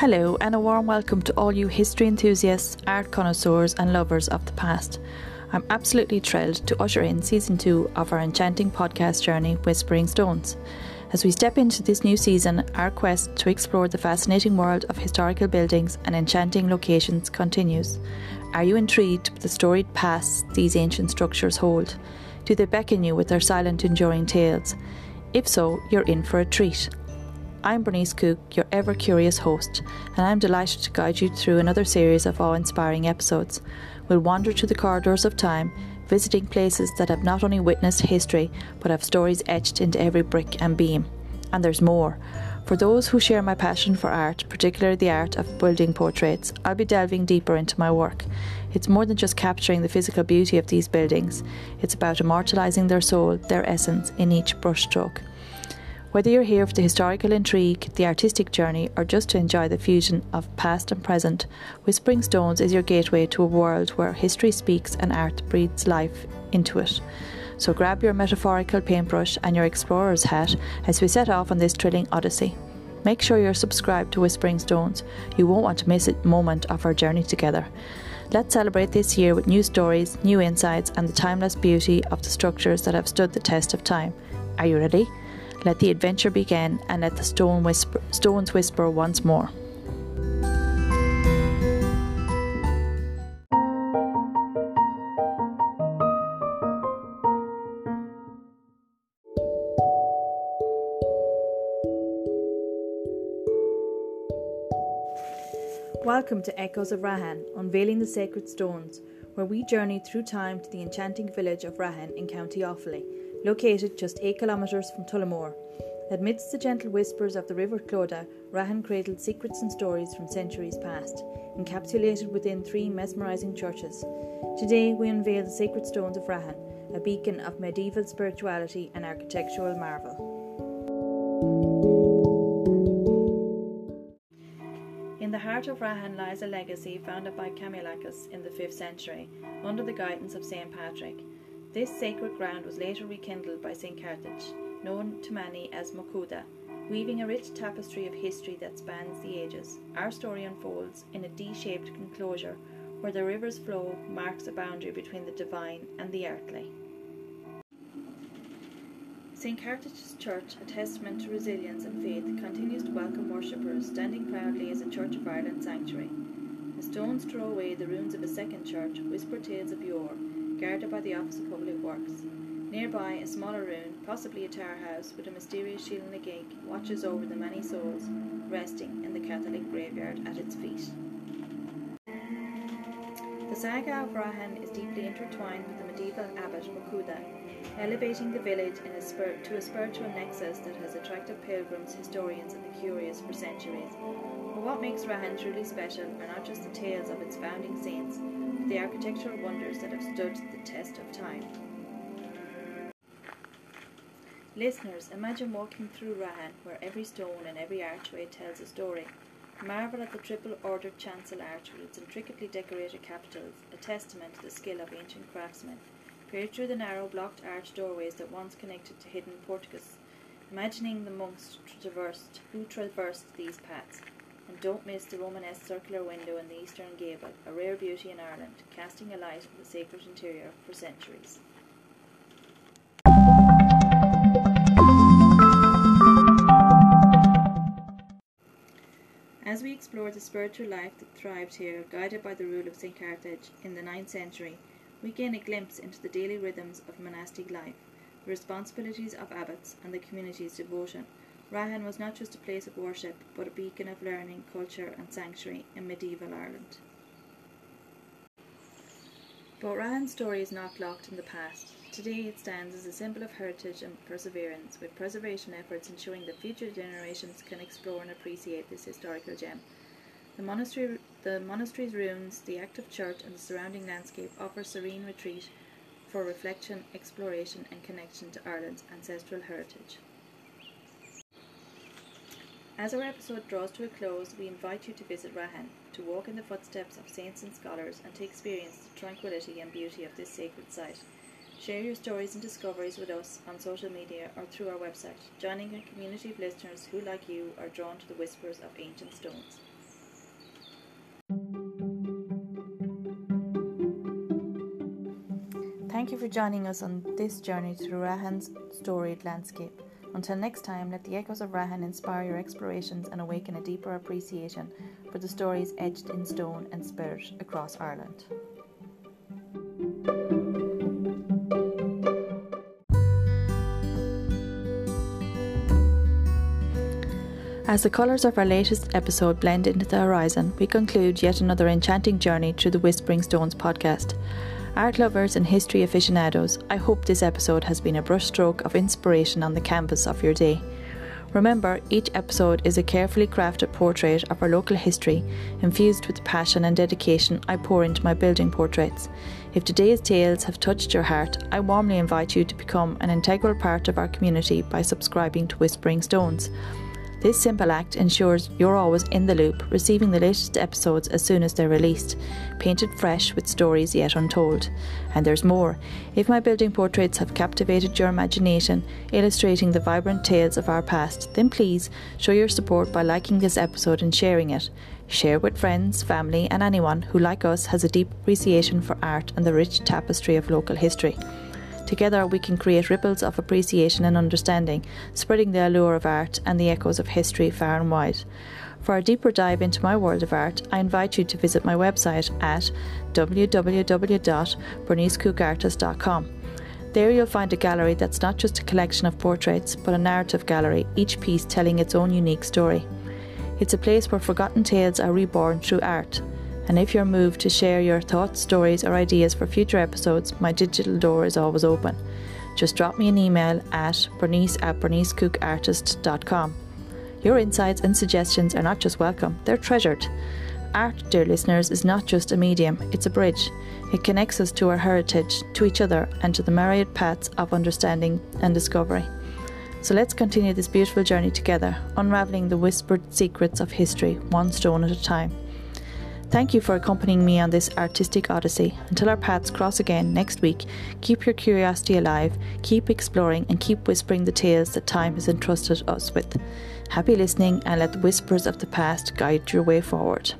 Hello, and a warm welcome to all you history enthusiasts, art connoisseurs, and lovers of the past. I'm absolutely thrilled to usher in season two of our enchanting podcast journey, Whispering Stones. As we step into this new season, our quest to explore the fascinating world of historical buildings and enchanting locations continues. Are you intrigued with the storied past these ancient structures hold? Do they beckon you with their silent, enduring tales? If so, you're in for a treat. I'm Bernice Cook, your ever curious host, and I'm delighted to guide you through another series of awe inspiring episodes. We'll wander through the corridors of time, visiting places that have not only witnessed history, but have stories etched into every brick and beam. And there's more. For those who share my passion for art, particularly the art of building portraits, I'll be delving deeper into my work. It's more than just capturing the physical beauty of these buildings, it's about immortalising their soul, their essence, in each brushstroke. Whether you're here for the historical intrigue, the artistic journey, or just to enjoy the fusion of past and present, Whispering Stones is your gateway to a world where history speaks and art breathes life into it. So grab your metaphorical paintbrush and your explorer's hat as we set off on this thrilling odyssey. Make sure you're subscribed to Whispering Stones. You won't want to miss a moment of our journey together. Let's celebrate this year with new stories, new insights, and the timeless beauty of the structures that have stood the test of time. Are you ready? Let the adventure begin and let the stone whisper, stones whisper once more. Welcome to Echoes of Rahan, unveiling the sacred stones, where we journey through time to the enchanting village of Rahan in County Offaly located just 8 kilometres from Tullamore. Amidst the gentle whispers of the River Clodagh, Rahan cradled secrets and stories from centuries past, encapsulated within three mesmerising churches. Today we unveil the sacred stones of Rahan, a beacon of medieval spirituality and architectural marvel. In the heart of Rahan lies a legacy founded by Camelacus in the 5th century, under the guidance of St. Patrick. This sacred ground was later rekindled by St. Carthage, known to many as Mochuda, weaving a rich tapestry of history that spans the ages. Our story unfolds in a D shaped enclosure where the river's flow marks a boundary between the divine and the earthly. St. Carthage's Church, a testament to resilience and faith, continues to welcome worshippers, standing proudly as a Church of Ireland sanctuary. The stones throw away the ruins of a second church, whisper tales of yore, guarded by the Office of Public Works. Nearby, a smaller ruin, possibly a tower house with a mysterious Sheela na gig, watches over the many souls resting in the Catholic graveyard at its feet. The saga of Rahan is deeply intertwined with the medieval abbot Mochuda, elevating the village a spir- to a spiritual nexus that has attracted pilgrims, historians, and the curious for centuries. But what makes Rahan truly special are not just the tales of its founding saints, but the architectural wonders that have stood the test of time. Listeners, imagine walking through Rahan, where every stone and every archway tells a story. Marvel at the triple ordered chancel arch with its intricately decorated capitals, a testament to the skill of ancient craftsmen. Peer through the narrow blocked arch doorways that once connected to hidden porticos, imagining the monks traversed, who traversed these paths. And don't miss the Romanesque circular window in the eastern gable, a rare beauty in Ireland, casting a light on the sacred interior for centuries. As we explore the spiritual life that thrived here, guided by the rule of St. Carthage in the 9th century, we gain a glimpse into the daily rhythms of monastic life, the responsibilities of abbots, and the community's devotion. Rahan was not just a place of worship, but a beacon of learning, culture, and sanctuary in medieval Ireland. But Rahan's story is not locked in the past. Today it stands as a symbol of heritage and perseverance, with preservation efforts ensuring that future generations can explore and appreciate this historical gem. The monastery, the monastery's ruins, the active church, and the surrounding landscape offer serene retreat for reflection, exploration, and connection to Ireland's ancestral heritage. As our episode draws to a close, we invite you to visit Rahan, to walk in the footsteps of saints and scholars, and to experience the tranquility and beauty of this sacred site. Share your stories and discoveries with us on social media or through our website, joining a community of listeners who, like you, are drawn to the whispers of ancient stones. Thank you for joining us on this journey through Rahan's storied landscape. Until next time, let the echoes of Rahan inspire your explorations and awaken a deeper appreciation for the stories etched in stone and spirit across Ireland. As the colours of our latest episode blend into the horizon, we conclude yet another enchanting journey through the Whispering Stones podcast. Art lovers and history aficionados, I hope this episode has been a brushstroke of inspiration on the canvas of your day. Remember, each episode is a carefully crafted portrait of our local history, infused with the passion and dedication I pour into my building portraits. If today's tales have touched your heart, I warmly invite you to become an integral part of our community by subscribing to Whispering Stones. This simple act ensures you're always in the loop, receiving the latest episodes as soon as they're released, painted fresh with stories yet untold. And there's more. If my building portraits have captivated your imagination, illustrating the vibrant tales of our past, then please show your support by liking this episode and sharing it. Share with friends, family, and anyone who, like us, has a deep appreciation for art and the rich tapestry of local history. Together, we can create ripples of appreciation and understanding, spreading the allure of art and the echoes of history far and wide. For a deeper dive into my world of art, I invite you to visit my website at www.bernicecookartist.com. There you'll find a gallery that's not just a collection of portraits, but a narrative gallery, each piece telling its own unique story. It's a place where forgotten tales are reborn through art. And if you're moved to share your thoughts, stories, or ideas for future episodes, my digital door is always open. Just drop me an email at bernice at bernicecookartist.com. Your insights and suggestions are not just welcome, they're treasured. Art, dear listeners, is not just a medium, it's a bridge. It connects us to our heritage, to each other, and to the myriad paths of understanding and discovery. So let's continue this beautiful journey together, unravelling the whispered secrets of history, one stone at a time. Thank you for accompanying me on this artistic odyssey. Until our paths cross again next week, keep your curiosity alive, keep exploring, and keep whispering the tales that time has entrusted us with. Happy listening, and let the whispers of the past guide your way forward.